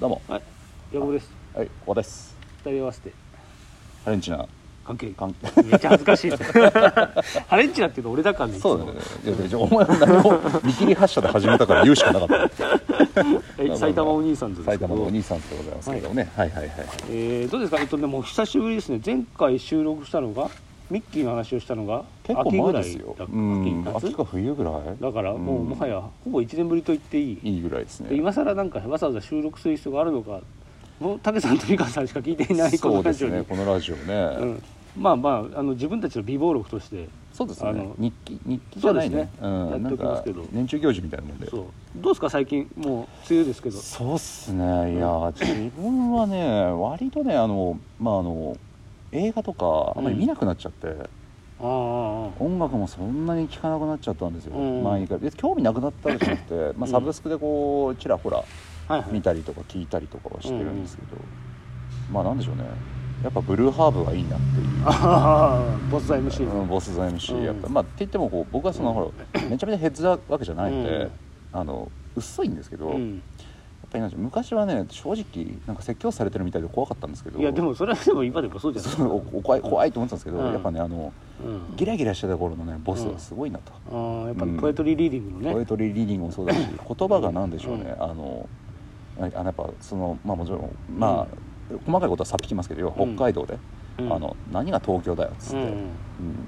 どうもはい、ヤボです。はい小田です二人合わせてハレンチな関係。関めっちゃ恥ずかしい。ハレンチなっていうの俺だからね。そうだねいやいやお前は何も見切り発車で始めたから言うしかなかった え埼玉お兄さんです。埼玉のお兄さんでございますけどね、はい、はいはいえー、どうですか？えっとねもう久しぶりですね。前回収録したのがミッキーの話をしたのが結構秋ぐらい前ですよ秋か冬ぐらい？だからもううん。もはやほぼ一年ぶりと言っていい。いいぐらいですね。で今更なんかわざわざ収録する必要があるのか。もう武さんと美香さんしか聞いていないこのラジオに。ねこのラジオね、うん。まあまああの自分たちの美貌録として。そうですね。あの日記日記じゃないね。そうん、やっておきますけど。年中行事みたいなもんで。そう。どうですか？最近もう梅雨ですけど。そうっすね。いや自分はね割とねあのまああの映画とかあんまり見なくなっちゃって。音楽もそんなに聴かなくなっちゃったんですよ、うん。前にから別に興味なくなったわけじゃなくて、まあ、うんサブスクでこうちらほら。見たりとか聞いたりとかはしてるんですけど、まあなんでしょうね。やっぱブルーハーブがいいなっていう。ボス MC うん、ボスザ MC うん。やっぱ、まあって言ってもこう僕はその、ほら めちゃめちゃヘッズなわけじゃないので、うん。あの薄いんですけど、やっうん、ぱりなん昔はね正直なんか説教されてるみたいで怖かったんですけど。いやでもそれはでも今でもそうじゃないそうおお怖い怖いと思ってたんですけど、うん。やっぱねあのうん、ギラギラしてた頃のねボスはすごいなと、ああやっぱポエトリーリーディングのね、ポエトリーリーディングもそうだし言葉が何でしょうね、あのあのやっぱそのまあもちろんまあ、細かいことはさっぴきますけど要は北海道で、うん。あの何が東京だよっつって、うん。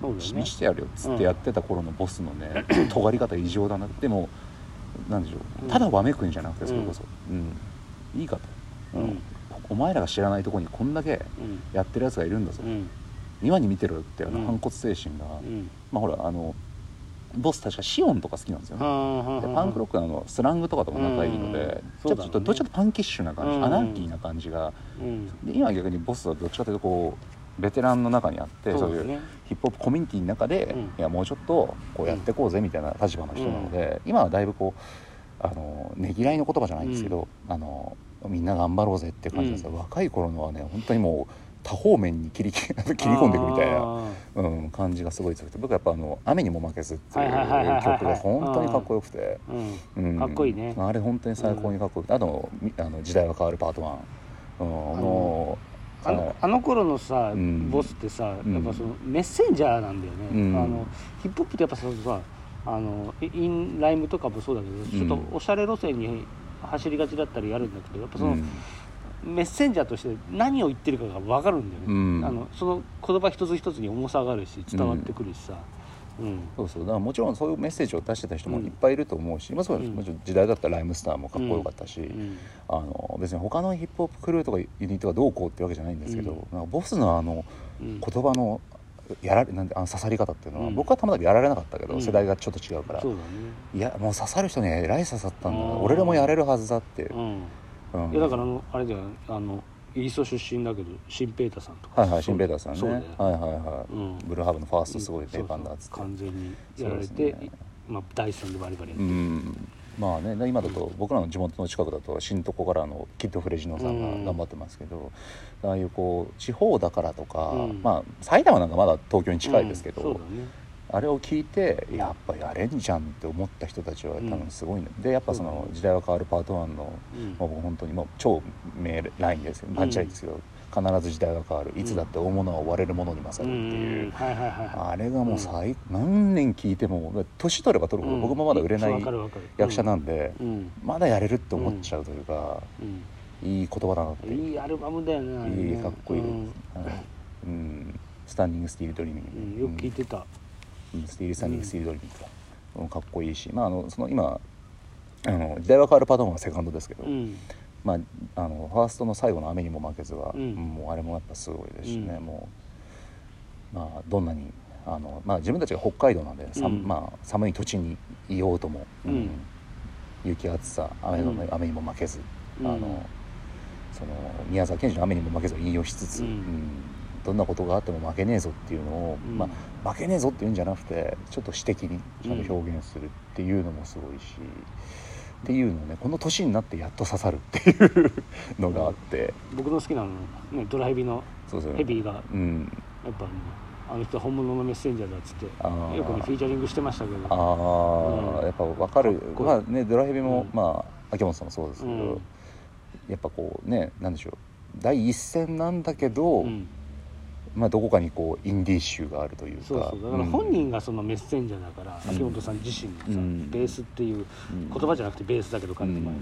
うんね。見してやるよっつってやってた頃のボスのね、尖り方異常だなでもなんでしょう、うん。ただわめくんじゃなくてそれこそ、うん。いいかと、うん。お前らが知らないところにこんだけうん。やってるやつがいるんだぞ、うん。今に見てろよってあのうん。反骨精神が、うん。まあほらあのボス確かシオンとか好きなんですよね、はでパンクロックのあのスラングとかとも仲いいので、うん。ちょっとちょっとどっちかとパンキッシュな感じ、うん。アナーキーな感じが。うん。で今は逆にボスはどっちかというとこうベテランの中にあってそういうヒップホップコミュニティの中で、うん。いやもうちょっとこうやっていこうぜみたいな立場の人なので、今はだいぶこうあのねぎらいの言葉じゃないんですけど、あのみんな頑張ろうぜっていう感じですよ、うん。若い頃のはね本当にもう多方面に切り 切り込んでいくみたいな。あうん、感じがすごい強くて僕はやっぱあの「雨にも負けず」っていう曲が本当にかっこよくて、ーうん。うん。かっこいいね。あれ本当に最高にかっこよくて、あとみあの「時代は変わるパート1」うん、もうあのあの頃のさ、うん。ボスってさやうん。っぱそのメッセンジャーなんだよね、うん。あのヒップホップってやっぱそのさあのイインライムとかもそうだけど、ちょっとおしゃれ路線に走りがちだったりやるんだけどやっぱその、うん。メッセンジャーとして何を言ってるかが分かるんだよね、うん。あのその言葉一つ一つに重さがあるし伝わってくるしさ、うん。そうそう。だからもちろんそういうメッセージを出してた人もいっぱいいると思うし、まあ、そううん。もちろん時代だったらライムスターもかっこよかったし、うん。あの別に他のヒップホップクルーとかユニットがどうこうってわけじゃないんですけど、うん。なんかボスのあのうん。言葉のやられなんであの刺さり方っていうのは、うん。僕はたまたまやられなかったけど、うん。世代がちょっと違うから、ね。いやもう刺さる人にはえらい刺さったんだ俺らもやれるはずだって。いう、うん。うん。いやだからあのあれだよあのイギリス出身だけどシンペーターさんとか。はいはいシンペーターさんね。そうだよはいはいはい、うん。ブルーハーブのファーストすごい名盤だっつって。完全にやられて、ね。まあ、第三でバリバリやって。うる、ん。まあねで今だと僕らの地元の近くだと新床からのキッドフレジノさんが頑張ってますけど、ああいうこう地方だからとか、うん。まあ埼玉なんかまだ東京に近いですけど、うん。そうだねあれを聞いてやっぱやれんじゃんって思った人たちは多分すごいね、でやっぱその時代は変わるパート1の、うん。まあ、僕本当にもう超名ラインですよパンチラインですけど、必ず時代は変わる。いつだって大物は追われるものに勝るっていう、うんはいはいはいはい。あれがもう最、何年聞いても年取れば取るほど、うん。僕もまだ売れない役者なんで、うん。まだやれるって思っちゃうというか、うん。いい言葉だなって。いいアルバムだよね。いいかっこいい、うん。 standing still dreaming、うん。よく聞いてた、うん still standing still dreaming か、かっこいいしまああのその今あの時代は変わるパターンはセカンドですけど、まああのファーストの最後の雨にも負けずは、もうあれもやっぱすごいですしね、もうまあどん。なにあのまあ自分たちが北海道なん。で、さまあ寒い土地にいようとも、うん。雪暑さ雨の、雨にも負けず、あのその宮沢賢治の雨にも負けずを引用しつつ、うん。どんなことがあっても負けねえぞっていうのを、うん。まあ、負けねえぞっていうんじゃなくてちょっと詩的にちゃんと表現するっていうのもすごいし、っていうのをねこの年になってやっと刺さるっていうのがあって、僕の好きなのねドラヘビのヘビーがやっうんぱねあの人は本物のメッセンジャーだっつってよくねフィーチャリングしてましたけど。ああ、うん。やっぱ分かる。まあねドラヘビも、うん。まあ秋元さんもそうですけど、うん。やっぱこうねなんでしょう。第一線なんだけど、うんまあ、どこかにこうインディーシュがあるというか。そうそう。だからうん。本人がそのメッセンジャーだから、秋元さん自身がさ、うん。ベースっていううん言葉じゃなくてベースだけどうん彼の場合は、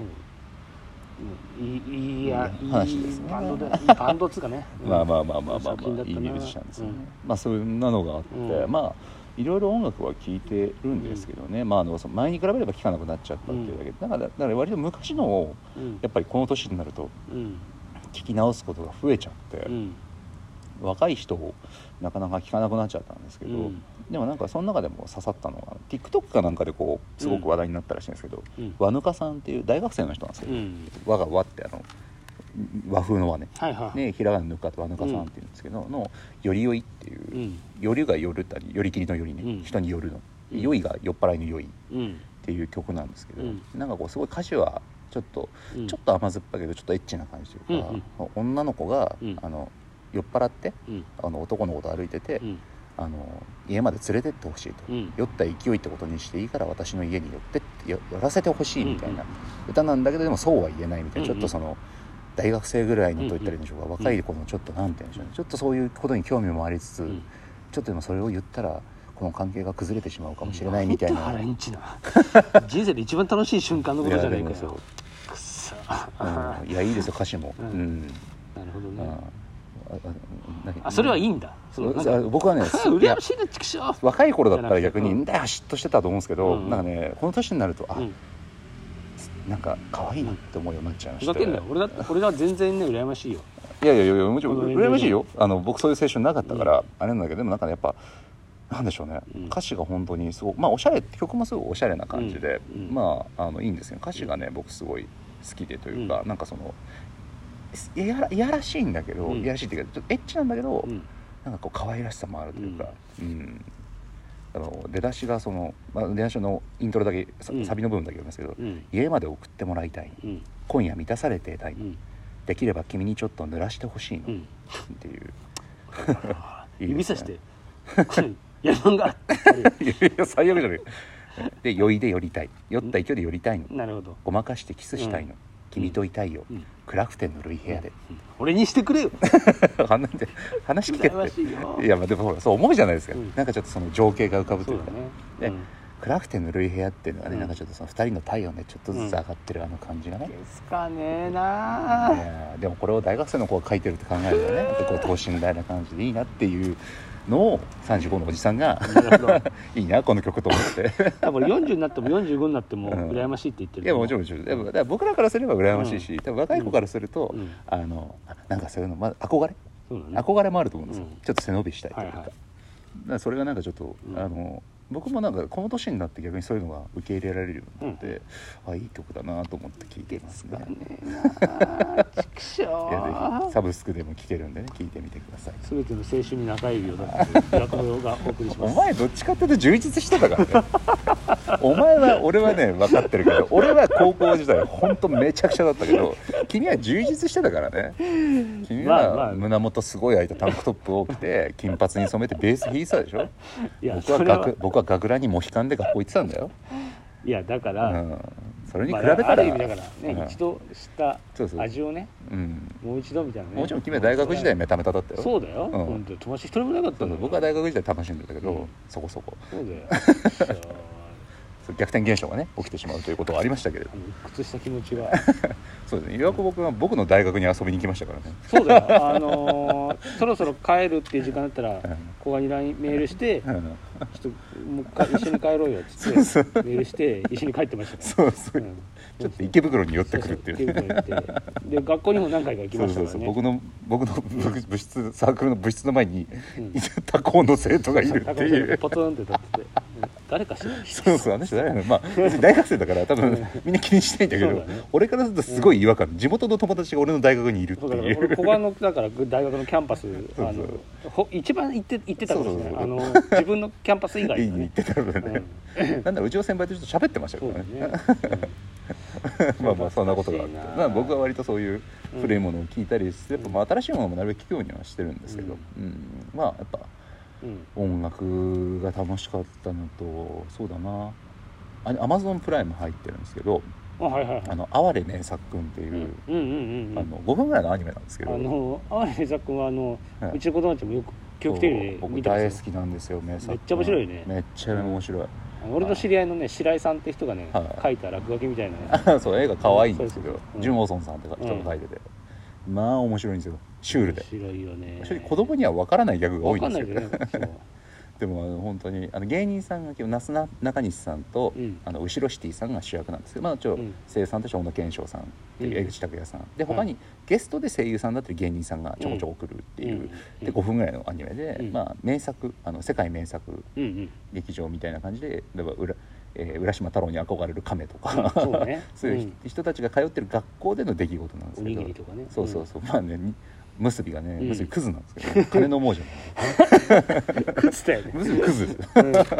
うん。いいいいやいい話ですねバンドでいいバンドっつうかね、うん。まあまあまあまあまあ、まあいいミュージシャンですよね、うんまあそんなのがあって、うんまあいろいろ音楽は聴いてるんですけどね、まああのその前に比べれば聴かなくなっちゃったっていうだけで、だからだから割と昔のをうんやっぱりこの年になるとうん聴き直すことが増えちゃって、うん若い人をなかなか聴かなくなっちゃったんですけど、うん。でもなんかその中でも刺さったのが TikTok かなんかでこうすごく話題になったらしいんですけど、うん。和ぬかさんっていう大学生の人なんですけど、うん。和が和ってあの和風の和ね。はいはい、ねひらがなぬかと和ぬかさんっていうんですけど、の「よりよい」っていうう、ん。よりがよるったりよりきりのよりね、うん。人によるの「うん。よい」が酔っ払いのよいっうん。ていう曲なんですけど、うん。なんかこうすごい歌詞はちょっと、うん。ちょっと甘酸っぱいけどちょっとエッチな感じというか、女の子が、うん。あの酔っ払ってうん。あの男の子と歩いてて、うん。あの家まで連れてってほしいと、うん。酔った勢いってことにしていいから私の家に寄ってってよ寄らせてほしいみたいな。歌なんだけどでもそうは言えないみたいな、ちょっとその大学生ぐらいのと言ったらいいんでしょうか、ん若い子のちょっとなんて言うんでしょうね。ちょっとそういうことに興味もありつつ、うん。ちょっとでもそれを言ったらこの関係が崩れてしまうかもしれないみたいな、人生で一番楽しい瞬間のことじゃないかよ。いやいいですよ歌詞も、ううんんなるほどうんねあそれはいいんだ。僕はね あ羨ましいな畜生。若い頃だったら逆にんんだよ嫉妬してたと思うんですけど、うんなんかねこの年になるとあ、うん。なんか可愛いなって思うようになっちゃいまふざしてけんなよ。俺だって俺は全然ね羨ましいよ。いやいやいやもちろん羨ましいよ。あの僕そういう青春なかったから、あれなんだけどでもなんかねやっぱなんでしょうね、うん。歌詞が本当にすごくまあおしゃれ曲もすごいおしゃれな感じで、うん。うん。まああのいいんですけど歌詞がね僕すごい好きでというか、うん。なんかそのいやらいやらしいんだけど、うん。いやらしいっていうかちょっとエッチなんだけど、うん。なんかこう可愛らしさもあるというか、うん。あの出だしがその、まあ、出だしのイントロだけサビの部分だけ読みますけど、うん。家まで送ってもらいたいうん。今夜満たされていたい、うん。できれば君にちょっと濡らしてほしいの、っうん。ていう。いい指ですさねして「やるん 最悪じゃない。で酔いで寄りたい。酔った勢いで寄りたいの」なるほど。ごまかしてキスしたいの、君といたいよ、うん。クラフテンのルイ部屋で、俺にしてくれよ。話で話聞けって。いやまあでもほらそう思うじゃないですか、うん。なんかちょっとその情景が浮かぶというか。ね。でうん。クラフテンのルイ部屋っていうのがね、うん。なんかちょっとその2人の体温でちょっとずつ上がってるあの感じがね、ですかねえいなやでもこれを大学生の子が書いてるって考えるとねこう等身大な感じでいいなっていうのを35のおじさんがいいなこの曲と思って。多分40になっても45になってもうん。羨ましいって言ってるいやもちろんもちろん。でもだから僕らからすれば羨ましいし、多分若い子からすると、うん。あのあなんかそういうの、まあ、憧れ？ね。憧れもあると思うんですよ、うん。ちょっと背伸びしたいというか,、はいはい。だからそれがなんかちょっと、うん。あの僕もなんかこの年になって逆にそういうのが受け入れられるようになって、あいい曲だなと思って聴いていますね。畜生サブスクでも聴けるんでね聴いてみてください。全ての青春に中指を出して学部がお送りします。お前どっちかっていうと充実してたからね。お前は俺はね分かってるけど俺は高校時代本当めちゃくちゃだったけど君は充実してたからね。君は胸元すごい開いたタンクトップを着て金髪に染めてベース弾いてたでしょ？僕は学僕は学ランにモヒカンで学校行ってたんだよ、いやだかうら、ん、それに比まあべたら、ある意味だからね、うん。一度したそうそう。味をねうん、もう一度みたいなね。もちろん君は大学時代メタメタだったよ。そうだよ、ん。本当に友達一人もいなかったんだ僕は大学時代楽しんでたけど、うん。そこそこ。そうだよ 逆転現象がね起きてしまうということはありましたけれどあの鬱屈した気持ちが。そうですね。岩久保君は僕の大学に遊びに来ましたからね。そうだよ。あのーそろそろ帰るっていう時間だったら ん。古賀に LINE メールしてうん。ちょっともう一回一緒に帰ろうよっつって そうメールして一緒に帰ってましたから。そうそう、うん。ちょっと池袋に寄ってくるっていう。そうそう。池袋行って。で学校にも何回か行きそうそうましたからね。そう僕の僕の部部室サークルの部室の前に、うん。他校の生徒がいるって高いう尾ポツンって立ってて。うん誰か知らそうそうあの人誰なのまあ別に大学生だから多分みんな気にしないんだけどそうだね。俺からするとすごい違和感、地元の友達が俺の大学にいるってそう。だからいう俺古賀のだから大学のキャンパスそうあのほ一番行って行ってたかもしれない。そうあの自分のキャンパス以外のね。言ってたのでね、なんだうちの先輩とちょっと喋ってましたかそうらね。まあまあそんなことがあって。懐かしいなまあ僕は割とそういう古いものを聞いたりして、やっぱまあ新しいものもなるべく聞くようにはしてるんですけど、うん。まあやっぱ音楽が楽しかったのとそうだな。あアマゾンプライム入ってるんですけどあはいはいはい。あの哀れ名作君っていう、うんうんうんうん。あの5分ぐらいのアニメなんですけど。あの哀れ名作君はあの、はいうちの子供たちもよく教育テレビで僕大好きなんですよ名作。めっちゃ面白いね。めっちゃ面白い、あの俺の知り合いのね白井さんって人がね、はい。書いた落書きみたいなね。そう映画可愛いんですけどそうそうそう。ジュン・オーソンさんって人が書いてて、まあ面白いんですよ。シュールで。面白いよね。正直子供には分からないギャグが多いんですよ。ないけどね。でもあの本当にあの芸人さんが今日なすな中西さんと、うん。あの後ろシティさんが主役なんですけど、まあ、ちょうん。声優さんとしては小野賢章さんっていううん江口拓也さん、で他にゲストで声優さんだったり芸人さんがちょこちょこ来るっていう、うん。で5分ぐらいのアニメで、うん。まあ、名作あの世界名作うんうん。劇場みたいな感じで例えば浦,、えー浦島太郎に憧れる亀とか、うんそうね。そういう人たちが通ってる学校での出来事なんですおにけどぎりとかね。そうそうそう、まあねに結びがねうん。結びクズなんですけど、ね。金の亡者食ってたよね。結びクズ。うん。だって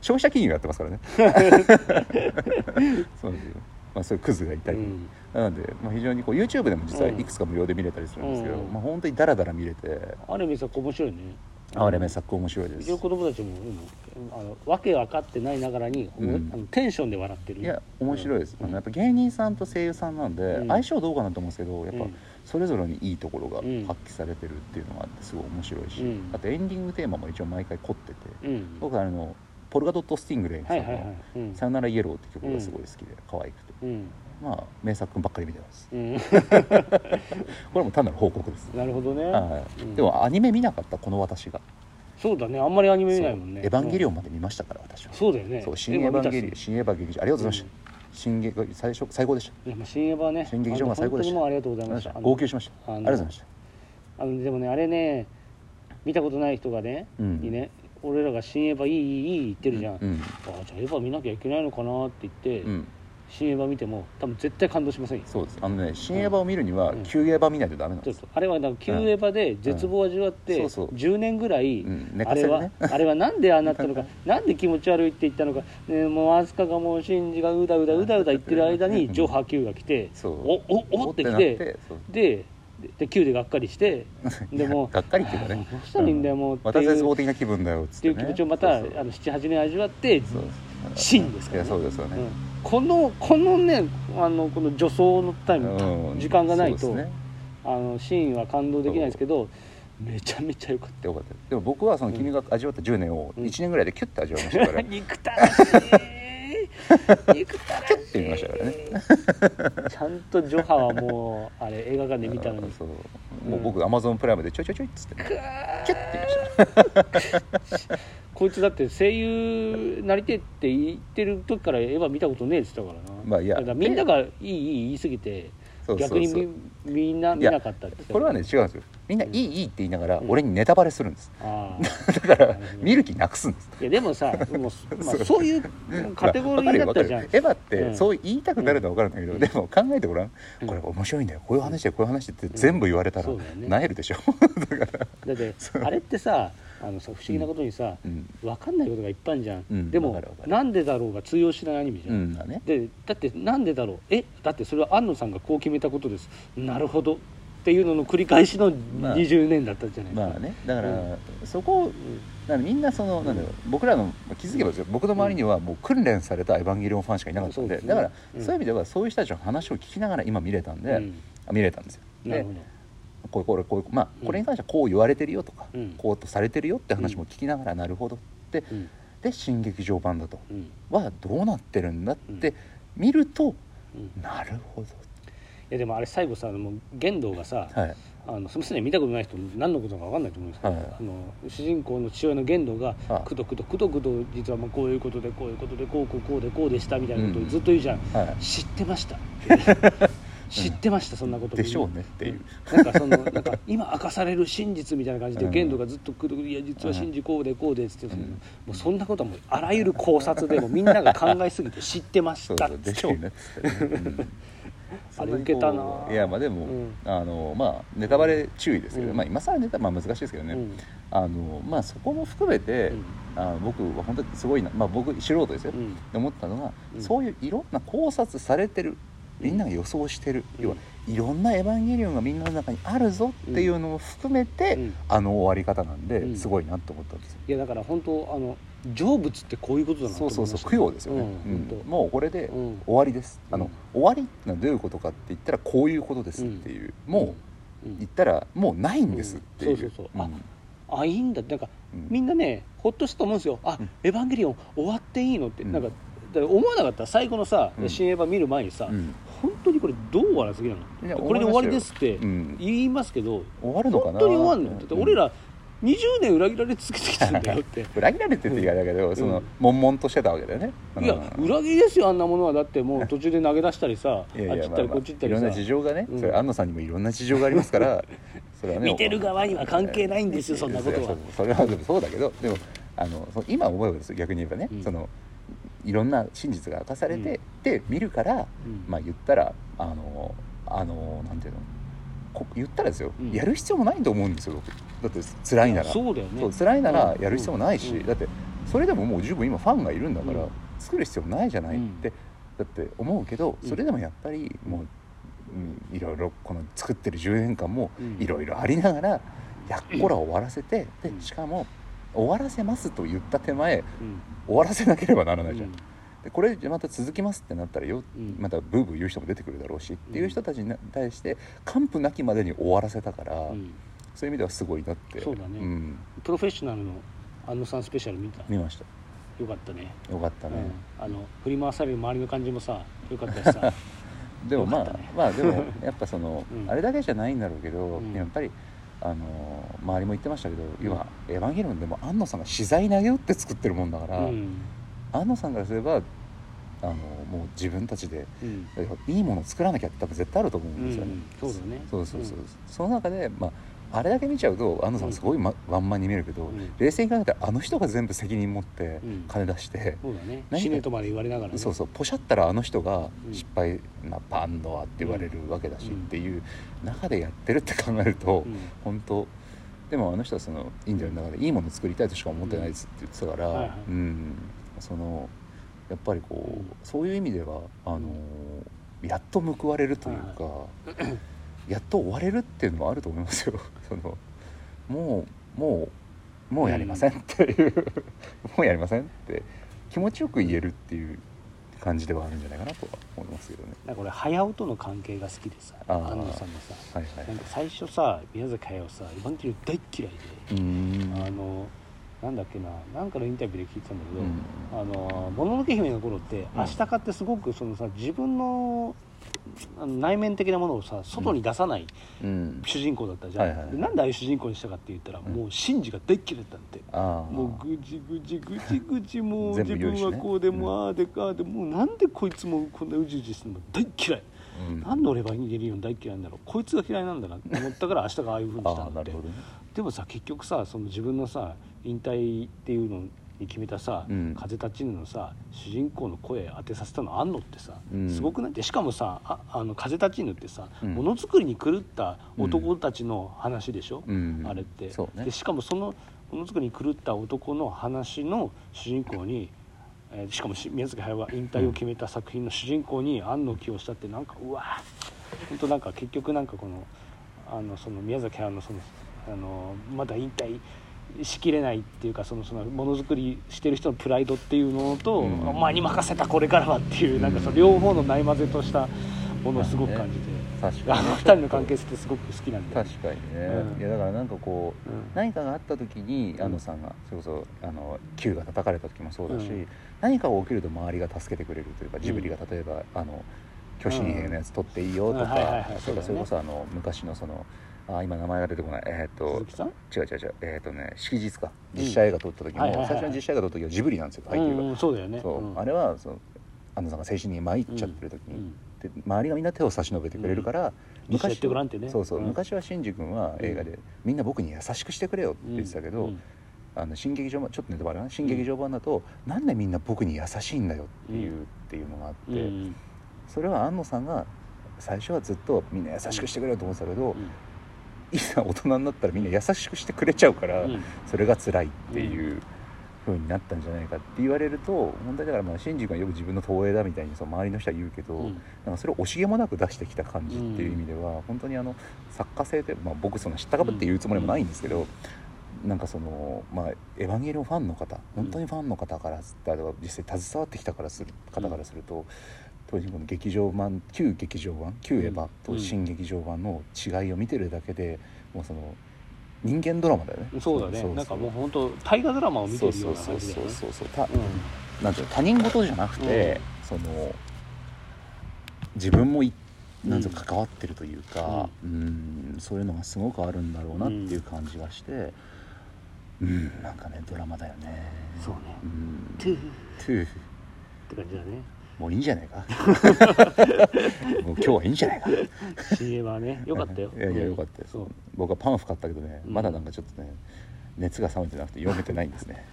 消費者金融やってますからね。そうですよ、まあ、そういうクズがいたり、うん。なので、まあ、非常にこう YouTube でも実はいくつか無料で見れたりするんですけど、うん。まあ、本当にダラダラ見れて。あれ名作面白いねあれ名作面白いです。子供たちも、うん、あのわけ分かってないながらに、うん。あのテンションで笑ってる。いや面白いです、うん。あのやっぱ芸人さんと声優さんなんで、うん。相性どうかなと思うんですけどやっぱうん。それぞれにいいところがうん。発揮されてるっていうのがあってすごい面白いし、うん。あとエンディングテーマも一応毎回凝ってて、うん。僕はあのポルガドット・スティングレイさんのはいはいはい。うん「さよならイエロー」って曲がすごい好きで可愛くて、うんまあ名作ばっかり見てます。うん。これも単なる報告です、なるほどね、はい。うん。でもアニメ見なかったこの私が。そうだね。あんまりアニメ見ないもんね。エヴァンゲリオンン、まで見ましたから私は。そうだよね。そう新エヴァンゲリオンン新エヴァ劇場ありがとうございました、新劇最初最高でした。いやまあ新エヴァね。新劇場が最高でした。あの本当にもうありがとうございました。号泣しました。ありがとうございました。あのでもねあれね見たことない人がね、うん。にね俺らが新エヴァいいいいいい言ってるじゃん、うん。あじゃあエヴァ見なきゃいけないのかなって言って、うん新エヴァ見ても多分絶対感動しませんよ。そうです。あのね新エヴァを見るにはうん。旧エヴァ見ないとダメなんです。あれはだから旧エヴァで絶望を味わって、うん。そうそう。10年ぐらい、あれは あれはなんでああなったのか なんで気持ち悪いって言ったのか、ね、もう飛鳥がもうシンジがうだうだうだうだ言ってる間にジョハ Q が来ておおおってきなてでで Q でがっかりして でもがっかりっていうかね。どうしたらいいんだよもうってまた絶望いう的な気分だよっていう気持ちをまたそうそう。あの78年味わって真ですから、ね、そうですよね。うんこのこのねあのこの助走のタイム、うん。時間がないと、ね。あのシーンは感動できないですけどめちゃめちゃ良かっよかった。でも僕はその君が味わった10年をうん。1年ぐらいでキュッて味わいましたかたら。憎たらしい。憎たらしい。って言いましたからね。ちゃんとジョハはもうあれ映画館で見たのに。そう。もう僕アマゾンプライムでちょいちょいちょいっつってキュッて言いましたこいつだって声優なりてえって言ってる時からエヴァ見たことねえって言ってたからな。まあいや。だからみんながいいいい言い過ぎて逆にみみんな見なかったってこれはね違うんですよ。みんないいいいって言いながらうん。俺にネタバレするんです。あだから見る気なくすんです。あいやでもさもう、まあ、そう。いうカテゴリーだったじゃん、エヴァってうん。そう言いたくなるのは分かるんだけど、でも考えてごらん、うん。これ面白いんだよ。こういう話でこういう話でって全部言われたらなえるでしょ。だからだってあれってさあのさ不思議なことにさ、うん。分かんないことがいっぱいあるじゃん、うん。でもわかるわかる。なんでだろうが通用しないアニメじゃ、うんんだねでだってなんでだろう。えだってそれは安野さんがこう決めたことです。なるほどっていうのの繰り返しのまあ。20年だったじゃないですか、まあね。だから、うん。そこをだからみんなそのなんだろう。僕らのまあ気づけばですよ。僕の周りにはもう訓練されたエヴァンゲリオンファンしかいなかったんで。そうですね。だから、うんそういう意味ではそういう人たちの話を聞きながら今見れたんで、うん。あ見れたんですよ。でなるほどこれこれこういうまあうん。これに関してはこう言われてるよとか、うん。こうとされてるよって話も聞きながらなるほどって、うん。で新劇場版だと。うん。はどうなってるんだって見ると、うん。なるほど。いやでもあれ最後さもう玄道がさ、はい。あのすみません見たことない人何のことか分かんないと思うんですけど、はい。あの主人公の父親の玄道がはい。くどくどくどくど実はまあこういうことでこういうことでこうこうこうでこうでしたみたいなことをうんずっと言うじゃん、は知ってましたって知ってましたそんなこと。でしょうねっていう。うんなんかそのなんか今明かされる真実みたいな感じでうん。玄道がずっとくどくどいや実は真実こうでこうでっつって、うん。もうそんなことはもうあらゆる考察でもみんなが考えすぎて知ってました。っでしょうねっつって あれ受けたないやまあでも、うん。あのまあネタバレ注意ですけど、うん。まあ今更ネタまあ難しいですけどね、うん。あのまあそこも含めて、うん。あの僕は本当にすごいなまあ僕素人ですよ、うん。思ったのが、うん。そういういろんな考察されてるみんなが予想してる、うん。要はいろんな「エヴァンゲリオン」がみんなの中にあるぞっていうのを含めて、うん。あの終わり方なんで、うん。すごいなと思ったんですよ。いやだから本当あの成仏ってこういうことだなとそうそうそう供養ですよね、うんもうこれでうん。終わりです、あのうん終わりってのはどういうことかって言ったらこういうことですっていう、もううん。言ったらもうないんですっていう、うんそうそうそう。あん。あいいんだなんかうん。みんなねほっとしたと思うんですよ。あ、うん。エヴァンゲリオン終わっていいのって、うん。なんか思わなかった。最後のさ、うん。新エヴァ見る前にさ、うん本当にこれどう終わらせきなの？いやこれで終わりですってうん。言いますけど、終わるのかな？本当に終わるの？だって俺ら20年裏切られ続けてきたんだよって。裏切られてって言われだけど、うん。その悶々としてたわけだよね。いやうん。裏切りですよあんなものは。だってもう途中で投げ出したりさ いやいやあっち行ったりこっち行ったりさ、まあまあいろんな事情がね、うん。それ安野さんにもいろんな事情がありますから それはね見てる側には関係ないんですよそんなことは。いやそそれはそうだけどでもあの今思えばですよ逆に言えばね、うん。そのいろんな真実が明かされて、で見るから、うん。まあ言ったらあのあのなんていうのこ言ったらですよ、うん。やる必要もないと思うんですよ僕。だって辛いなら。そうだよね。そう辛いならうん。やる必要もないし、うん。だってそれでももう十分今ファンがいるんだから、うん。作る必要ないじゃないうん。って、だって思うけどうん。それでもやっぱりもう、うん、いろいろこの作ってる10年間もうん。いろいろありながらやっこら終わらせてでうん。しかも終わらせますと言った手前うん。終わらせなければならないじゃん。うん。でこれまた続きますってなったらよ、うん。またブーブー言う人も出てくるだろうしっていう人たちに対して完膚なきまでに終わらせたから、うん。そういう意味ではすごいなって。そうだね。ん、プロフェッショナルの安野さんスペシャル見た？見ました。よかったね。よかったね、うん、あの振り回される周りの感じもさよかったしさ。でもまあ、ね。まあでもやっぱその、うん。あれだけじゃないんだろうけど、うん。やっぱりあの周りも言ってましたけど、ん。要は「エヴァンゲリオン」でも安野さんが資材投げ打って作ってるもんだから、うん。安野さんからすればあのもう自分たちでうん。いいものを作らなきゃって多分絶対あると思うんですよね、うんそうだね。そうそうそう、その中で、まあ、あれだけ見ちゃうと安野さんすごい、まワンマンに見えるけど、うん。冷静に考えたらあの人が全部責任持ってうん。金出して、そうだね。死ねとまで言われながらね。そうそうポシャったらあの人がうん。失敗なバンドはって言われるわけだし、うんっていう中でやってるって考えると、うん。本当でもあの人はそのインディアの中でいいものを作りたいとしか思ってないですって言ってたから、うん。そのやっぱりこう、うん。そういう意味ではあのやっと報われるというか、やっと終われるっていうのもあると思いますよ。そのもうもうもうやりませんっていう、もうやりませんって気持ちよく言えるっていう感じではあるんじゃないかなとは思いますけどね。なんか俺早尾との関係が好きでさ安野さんのさはいはいなんか最初さ宮崎駿さ「エヴァンゲリオン大っ嫌いで、あのなんだっけななんかのインタビューで聞いてたんだけど、うん。あの「もののけ姫」の頃って、うん。アシタカってすごくそのさ自分のあの内面的なものをさ外に出さないうん。主人公だったじゃん、はいはいでなんでああいう主人公にしたかって言ったら、うん。もうシンジが大っ嫌いだったんでああ。もうぐちぐちぐちぐちもう自全部言うしね。分はこうでもああでかあでもうなんでこいつもこんなうじうじしてるの？大っ嫌い、うん。なんで俺はゲリオン大っ嫌いなんだろう？こいつが嫌いなんだなって思ったから明日がああいうふうにしたああんだって。なるほどね。でもさ結局さその自分のさ引退っていうのに決めたさ「うん。風立ちぬ」のさ主人公の声当てさせたのあんのってさ、うん。すごくない？でしかもさああの風立ちぬってさうん。ものづくりに狂った男たちの話でしょ、うん。あれって、ね。でしかもそのものづくりに狂った男の話の主人公に、えーしかもし宮崎駿が引退を決めた作品の主人公に庵野清したってなんかうわ本当なんか結局なんかこのあのその宮崎駿のそのあのまだ引退しきれないっていうかそのそのものづくりしてる人のプライドっていうのと、うん。お前に任せたこれからはっていう、うん。なんかその両方のない混ぜとしたものをすごく感じて、確かに。あの二人の関係性ってすごく好きなんで。確かにね、うん。いやだからなんかこう、うん。何かがあった時に安野さんがそれこそあの Q が叩かれた時もそうだし、うん。何かが起きると周りが助けてくれるというかジブリが例えば、あの巨神兵のやつ取っていいよとか、それこそあの昔のそのあ今名前が出てこない。えーっと鈴木さん？違う違う違う。えーっとね式日か。実写映画撮った時も、最初の実写映画撮った時はジブリなんですよ配給が、そうだよね。あれはその安野さんが精神に参っちゃってる時に、うん。で周りがみんな手を差し伸べてくれるから、一緒やってごらんってね。そうそう、うん。昔はシンジ君は映画で、みんな僕に優しくしてくれよって言ってたけど、うん。あの新劇場版ちょっとネタバレかな新劇場版だと、なんでみんな僕に優しいんだよっていう、うん。っていうのがあって、うん。それは安野さんが最初はずっとみんな優しくしてくれよと思ってたけど、いざ大人になったらみんな優しくしてくれちゃうから、うん。それが辛いっていう風になったんじゃないかって言われると問題だからまあシンジ君はよく自分の投影だみたいにその周りの人は言うけど、うん。なんかそれを惜しげもなく出してきた感じっていう意味では、本当にあの作家性で、まあ、僕その知ったかぶって言うつもりもないんですけど、なんかそのまあ「エヴァンゲリオン」ファンの方本当にファンの方から実際携わってきたからする方からすると、当時この劇場版旧劇場版旧エヴァと新劇場版の違いを見てるだけでもうその人間ドラマだよね。そうだね。なんかもう本当大河ドラマを見てるようなそうそうそう感じだよねそうそう。た、うん。なんていうの他人事じゃなくて、その自分もいなんていうの関わってるというか、うん、そういうのがすごくあるんだろうなっていう感じがして、うん、なんかねドラマだよね。そうね。うん、トゥー。っトゥー。て感じだねもういいんじゃないか。もう今日はいいんじゃないか。CM はねよかったよ。いやいやうん。よかったです。そう。僕はパンフ買ったけどね、うん。まだなんかちょっとね熱が冷めてなくて読めてないんですね。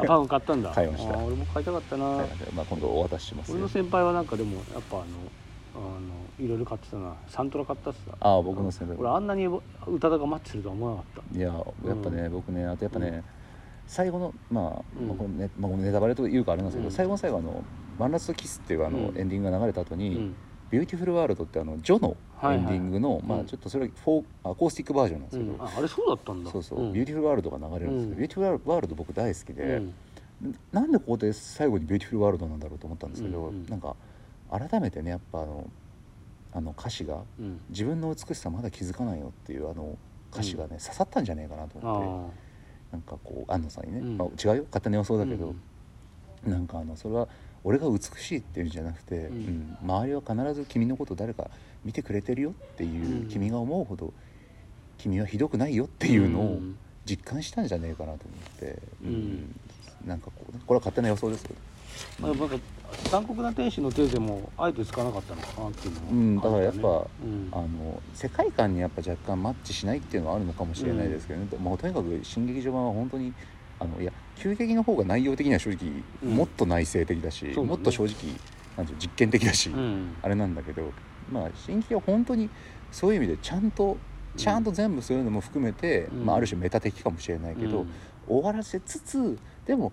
あパン買ったんだ。買いました。俺も買いたかったな、はいまあ今度お渡ししますよ。俺の先輩はなんかでもやっぱあのあのいろいろ買ってたな。サントラ買ったっすさああ僕の先輩。俺あんなに宇多田がマッチするとは思わなかった。いややっぱね、う僕ねあとやっぱね、うん最後のまあ、うん。まあこれねまあ、ネタバレというかあれなんですけど、うん。最後の最後あの「ワンラストキス」っていうあの、うん。エンディングが流れた後に、うん。Beautiful World ってあの序のエンディングの、まあちょっとそれフォーアコースティックバージョンなんですけど、うん。ああれそうだったんだ。そうそう、ん。 Beautiful World が流れるんですけど、うん。 Beautiful World 僕大好きで、うん。なんでここで最後に Beautiful World なんだろうと思ったんですけど、うなんか改めてねやっぱあのあの歌詞がうん。自分の美しさまだ気づかないよっていうあの歌詞がね、刺さったんじゃねえかなとあ思って。あなんかこう庵野さんにね、うん。まあ、違うよ勝手な予想だけど、うん。なんかあのそれは俺が美しいっていうんじゃなくて、うん。うん周りは必ず君のこと誰か見てくれてるよっていう、うん。君が思うほど君はひどくないよっていうのをうん。実感したんじゃねえかなと思って、うん。なんかこうこれは勝手な予想ですけど、まあ、なんか残酷な天使のテーゼもあえて使わなかったのかなっていうのもうん、だからやっぱ、うん。あの世界観にやっぱ若干マッチしないっていうのはあるのかもしれないですけどね、まあ、とにかく新劇場版は本当にあのいや急激の方が内容的には正直、うんもっと内省的だし、ね。もっと正直なんていうの実験的だし、うん。あれなんだけどまあ新劇は本当にそういう意味でちゃんとちゃんと全部そういうのも含めて、うん。まあ、ある種メタ的かもしれないけど、うん。終わらせつつでも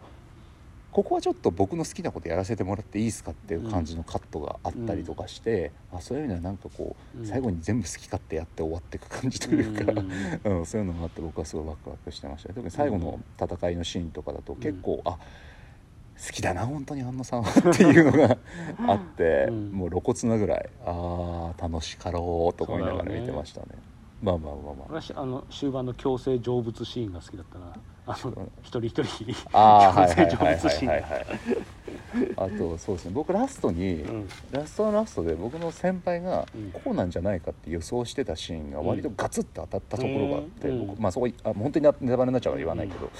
ここはちょっと僕の好きなことやらせてもらっていいですかっていう感じのカットがあったりとかして、あそういう意味ではなんかこう、うん。最後に全部好き勝手やって終わっていく感じというか、うんうん そういうのがあって僕はすごいワクワクしてました。特に最後の戦いのシーンとかだと結構、あ好きだな本当に安野さんはっていうのがあって、うん。もう露骨なぐらいああ楽しかろうと思いながら見てましたね。まあまあまあまあ。私あの終盤の強制成仏シーンが好きだったなあの一人一人ああはいはいはいあとそうですね。僕ラストに、うん。ラストのラストで僕の先輩がうん。こうなんじゃないかって予想してたシーンが割とガツッと当たったところがあって、うん。僕まあそこあ本当にネタバレになっちゃうから言わないけど、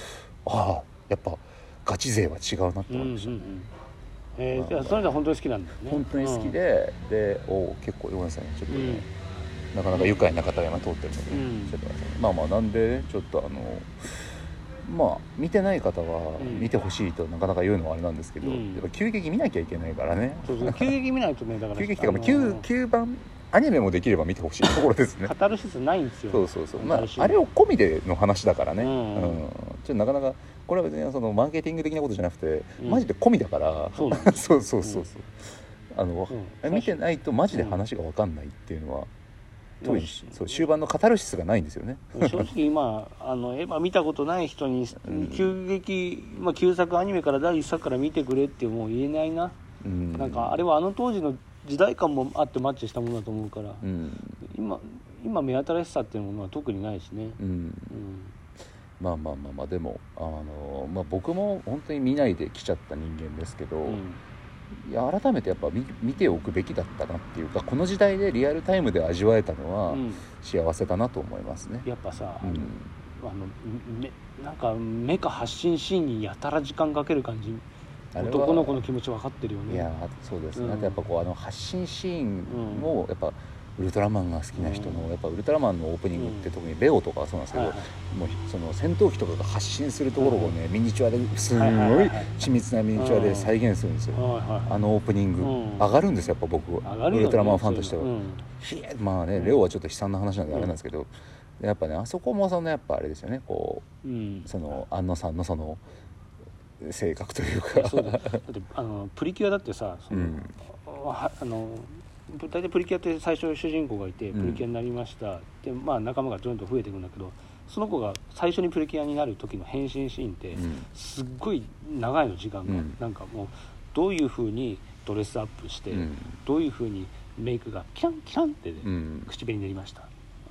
ああやっぱガチ勢は違うなってうんうんう思いました、んえーじゃあそれでは本当に好きなんだよね。本当に好きで、でお結構ごめんなさいね。ちょっとね、うん。なかなか愉快な方が今通ってるので、うん。ちょっとまあまあなんでねちょっとあのまあ見てない方はうん。見てほしいとなかなか言うのはあれなんですけど、うん。やっぱ急激見なきゃいけないからね。そうそう急激見ないとねだから 急激っていうか、まあ、あ 9, の9番アニメもできれば見てほしいところですね。カタルシスないんですよ。そうそうそう。まああれを込みでの話だからね、ううん。んちょっとなかなかこれは別にそのマーケティング的なことじゃなくて、うん。マジで込みだから。そう そうそうそうあの、うん。見てないとマジで話が分かんないっていうのは、うん当時そう終盤のカタルシスがないんですよね。正直今あのエヴァ見たことない人にうん。急激、まあ、旧作アニメから第一作から見てくれってもう言えないな、うん。なんかあれはあの当時の時代感もあってマッチしたものだと思うから、うん。今今目新しさっていうものは特にないしね、うん。うん。まあまあまあまあでもあの、まあ、僕も本当に見ないで来ちゃった人間ですけど、うんいや改めてやっぱ見見ておくべきだったなっていうかこの時代でリアルタイムで味わえたのはうん。幸せだなと思いますね。やっぱさ、うん。あのめなんかメカ発信シーンにやたら時間かける感じ。男の子の気持ち分かってるよね。いやそうですね、うん。あとやっぱこうあの発信シーンもやっぱウルトラマンが好きな人の、うん。やっぱウルトラマンのオープニングってうん特にレオとかはそうなんですけど、はいはいもうその戦闘機とかが発信するところをね、ミニチュアですごはい緻密なミニチュアで再現するんですよ、あのオープニング、うん。上がるんですよやっぱ僕。ウルトラマンファンとしては、まあね、うん。レオはちょっと悲惨な話なんであれなんですけど、やっぱねあそこもそのやっぱあれですよねこうその安野さんのその性格というか。だ。だってあのプリキュアだってさその、うん。はあの大体プリキュアって最初主人公がいてうん。プリキュアになりました、でまあ仲間がどんどん増えていくんだけどその子が最初にプリキュアになる時の変身シーンって、うん。すっごい長いの時間が、うん。なんかもうどういうふうにドレスアップして、うん。どういうふうにメイクがキランキランって、ねうん。口紅塗りました。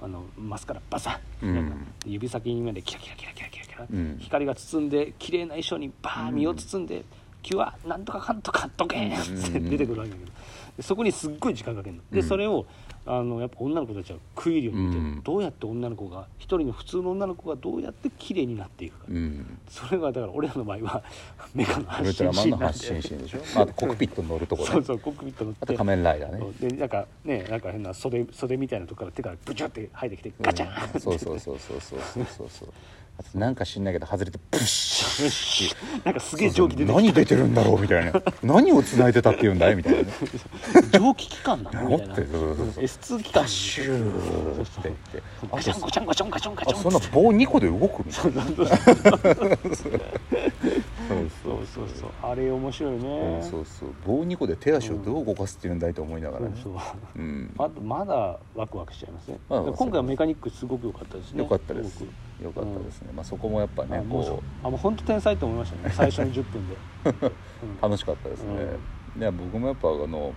あのマスカラバサッ、うん。なんか指先にまでキラキラキラキラキラキラ、うん。光が包んで綺麗な衣装にバーン身を包んで、キュアなんとかかんとかドケーンって出てくるわけだけど。でそこにすっごい時間かけるの、でそれをあのやっぱ女の子たちは食い入るように見て、どうやって女の子が一人の普通の女の子がどうやって綺麗になっていくか、それがだから俺らの場合はメカの発信シーン発信シーンでしょ、まあ、あとコックピット乗るとこ、ね、そうそうコックピット乗って。あと仮面ライダーね。でなんかねなんか変な袖袖みたいなとこから手がブチャって入ってきてガチャン、そうそうそうそうそうそうそう。あとなんか知んないけど外れてプッシュ。なんかすげえ蒸気出てき何出てるんだろうみたいな。何を繋いでたっていうんだいみたいな。蒸気機関なのみたいな。持ってそうそうそう。S2 機関シューって言って。ガチャンガチャンガチャンガチャンガチャンあそんな棒2個で動くみたいなそうそうそう。あれ面白いね。そうそうそう。棒2個で手足をどう動かすっていうんだいと思いながらね。そうそう。うん。あとまだワクワクしちゃいますね、まだ今回はメカニックすごく良かったですね。よかったです。すごくよかったですね。まあそこもやっぱねあもうあもう本当天才と思いましたね。最初の10分で、うん。う楽しかったですね。で僕もやっぱあの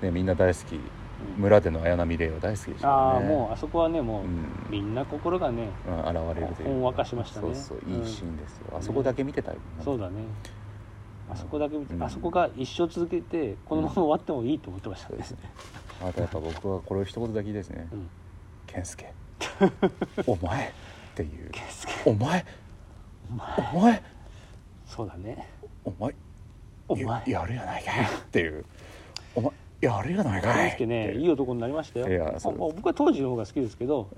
ねみんな大好き村での綾波レイは大好きでしたああねもうあそこはねもう、うん。みんな心がねうん現れるというか。ほんわかしましたね。そうそういいシーンですよ、うん。あそこだけ見てたよ、そうだね。あそこだけ見て、うん。あそこが一生続けてこのまま終わってもいいと思ってましたね。ですね。あとやっぱ僕はこれを一言だけですね。うん「健介。お前」っていう。圭介「お前。お前。お前。そうだね。お前。お前。ややるやないかい」っていう「お前やるやないかい」健介ねいい男になりましたよ。いやそうまあ僕は当時の方が好きですけど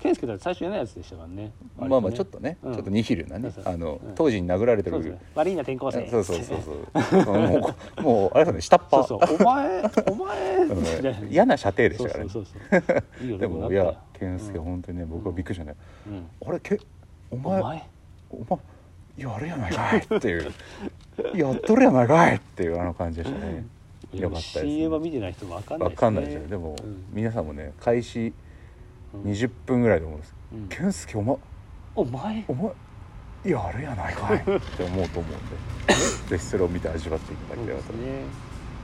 健介だって最初嫌なやつでしたからね。まあまあ割ちょっとね、うん。ちょっとニヒルなねあの、うん。当時に殴られてる悪いな転校生。そうそうそうそう。もうこもうあれですね下っ端。そうそう。お前お前 嫌な射程でしたからね。そうそうそうでもいや健介本当にね僕はびっくりしたね、うん。あれけおお前？前お前やるやないかいっていう。やっとるやないかいっていうあの感じでしたねよかったですね新映画見てない人わかんないわかんないですよね。でも、うん皆さんもね開始うん。20分ぐらいで思うんです。うん。健介お前お前？お前やるやないかいって思うと思うんで。ぜひそれを見て味わっていただそうければと、ですね。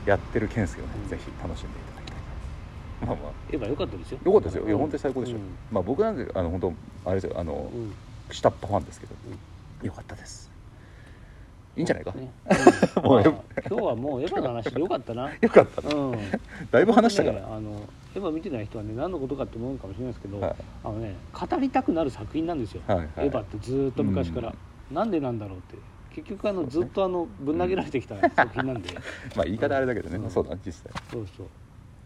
やってる健介をね、うん。ぜひ楽しんでいただきたい。まあまあ。良かったですよ。よかったですよ。いやうん本当に最高でしたよ、まあ僕なんてあの本当あれですよ。あの、うん。うん下っ端ファンですけど、よかったですいいんじゃないか、ね。もううんまあ今日はもうエヴァの話でよかったな。よかった。な、うん。だいぶ話したから、ねあのエヴァ見てない人はね何のことかって思うかもしれないですけど、はい。あのね語りたくなる作品なんですよ、はいはい。エヴァってずーっと昔から、なんでなんだろうって。結局あのずっとあのぶん投げられてきた作品なんで、まあ言い方あれだけどね、うん。そうだね実際。そうそう。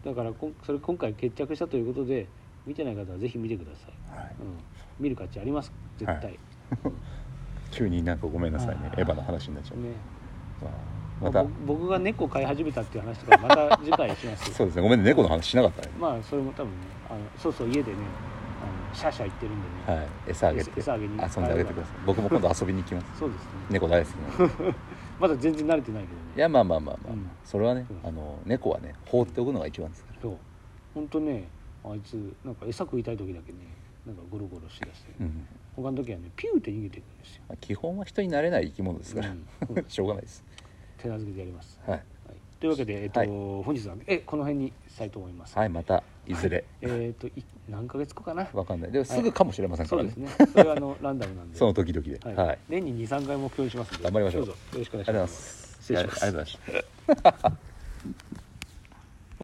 だからこんそれ今回決着したということで見てない方はぜひ見てください、はい。うん、見る価値あります。絶対、はい急になんかごめんなさいね。エヴァの話になっちゃう、ね。まあまあ僕が猫飼い始めたっていう話とかまた次回します そうですね。ごめんね。猫の話しなかったね。まあそれも多分ねあのそうそう家でねあのシャーシャー行ってるんでね、はい。餌あげて。餌あげに遊んであげてください。僕も今度遊びに行きます。そうですね。猫大好きなんで。まだ全然慣れてないけどね。いやまあまあまあまあ、うん。それはね、うんあの猫はね放っておくのが一番ですから。そう。本当ねあいつなんか餌食いたい時だけねなんかゴロゴロしだして、うん他の時はねピューって逃げていくんですよ。まあ基本は人になれない生き物ですから、うん。う んしょうがないです。手なずけてやります、はい、はい、というわけで、えっとはい。本日はえこの辺にしたいと思います、はい、またいずれ、えっとい何ヶ月後かな？わかんない。でもすぐかもしれませんからね、そうですね。それはあの ランダムなんで。その時々で。はい。はい、年に23回目標にしますんで。頑張りましょう。どうぞ。よろしくお願いしありがとうございまますす。失礼します。ありがとうございます